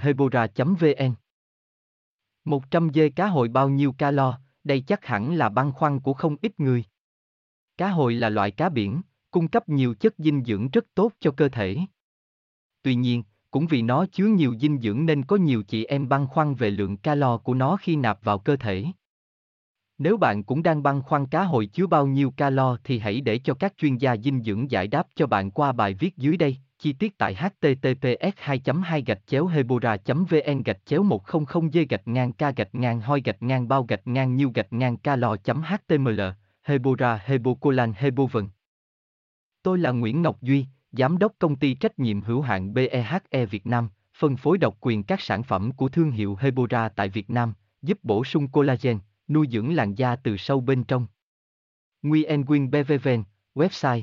hebora vn 100 dê cá hồi bao nhiêu calo đây chắc hẳn là băn khoăn của không ít người. Cá hồi là loại cá biển cung cấp nhiều chất dinh dưỡng rất tốt cho cơ thể. Tuy nhiên cũng vì nó chứa nhiều dinh dưỡng nên có nhiều chị em băn khoăn về lượng calo của nó khi nạp vào cơ thể. Nếu bạn cũng đang băn khoăn cá hồi chứa bao nhiêu calo thì hãy để cho các chuyên gia dinh dưỡng giải đáp cho bạn qua bài viết dưới đây, chi tiết tại https 2 2 gạch chéo hebora vn gạch chéo 100 g gạch ngang k gạch ngang hoi gạch ngang bao gạch ngang nhiêu gạch ngang calo html hebora hebocolan hebovn Tôi là Nguyễn Ngọc Duy, Giám đốc công ty trách nhiệm hữu hạn BEHE Việt Nam, phân phối độc quyền các sản phẩm của thương hiệu Hebora tại Việt Nam, giúp bổ sung collagen, nuôi dưỡng làn da từ sâu bên trong. Nguyen Quyên BVVN, website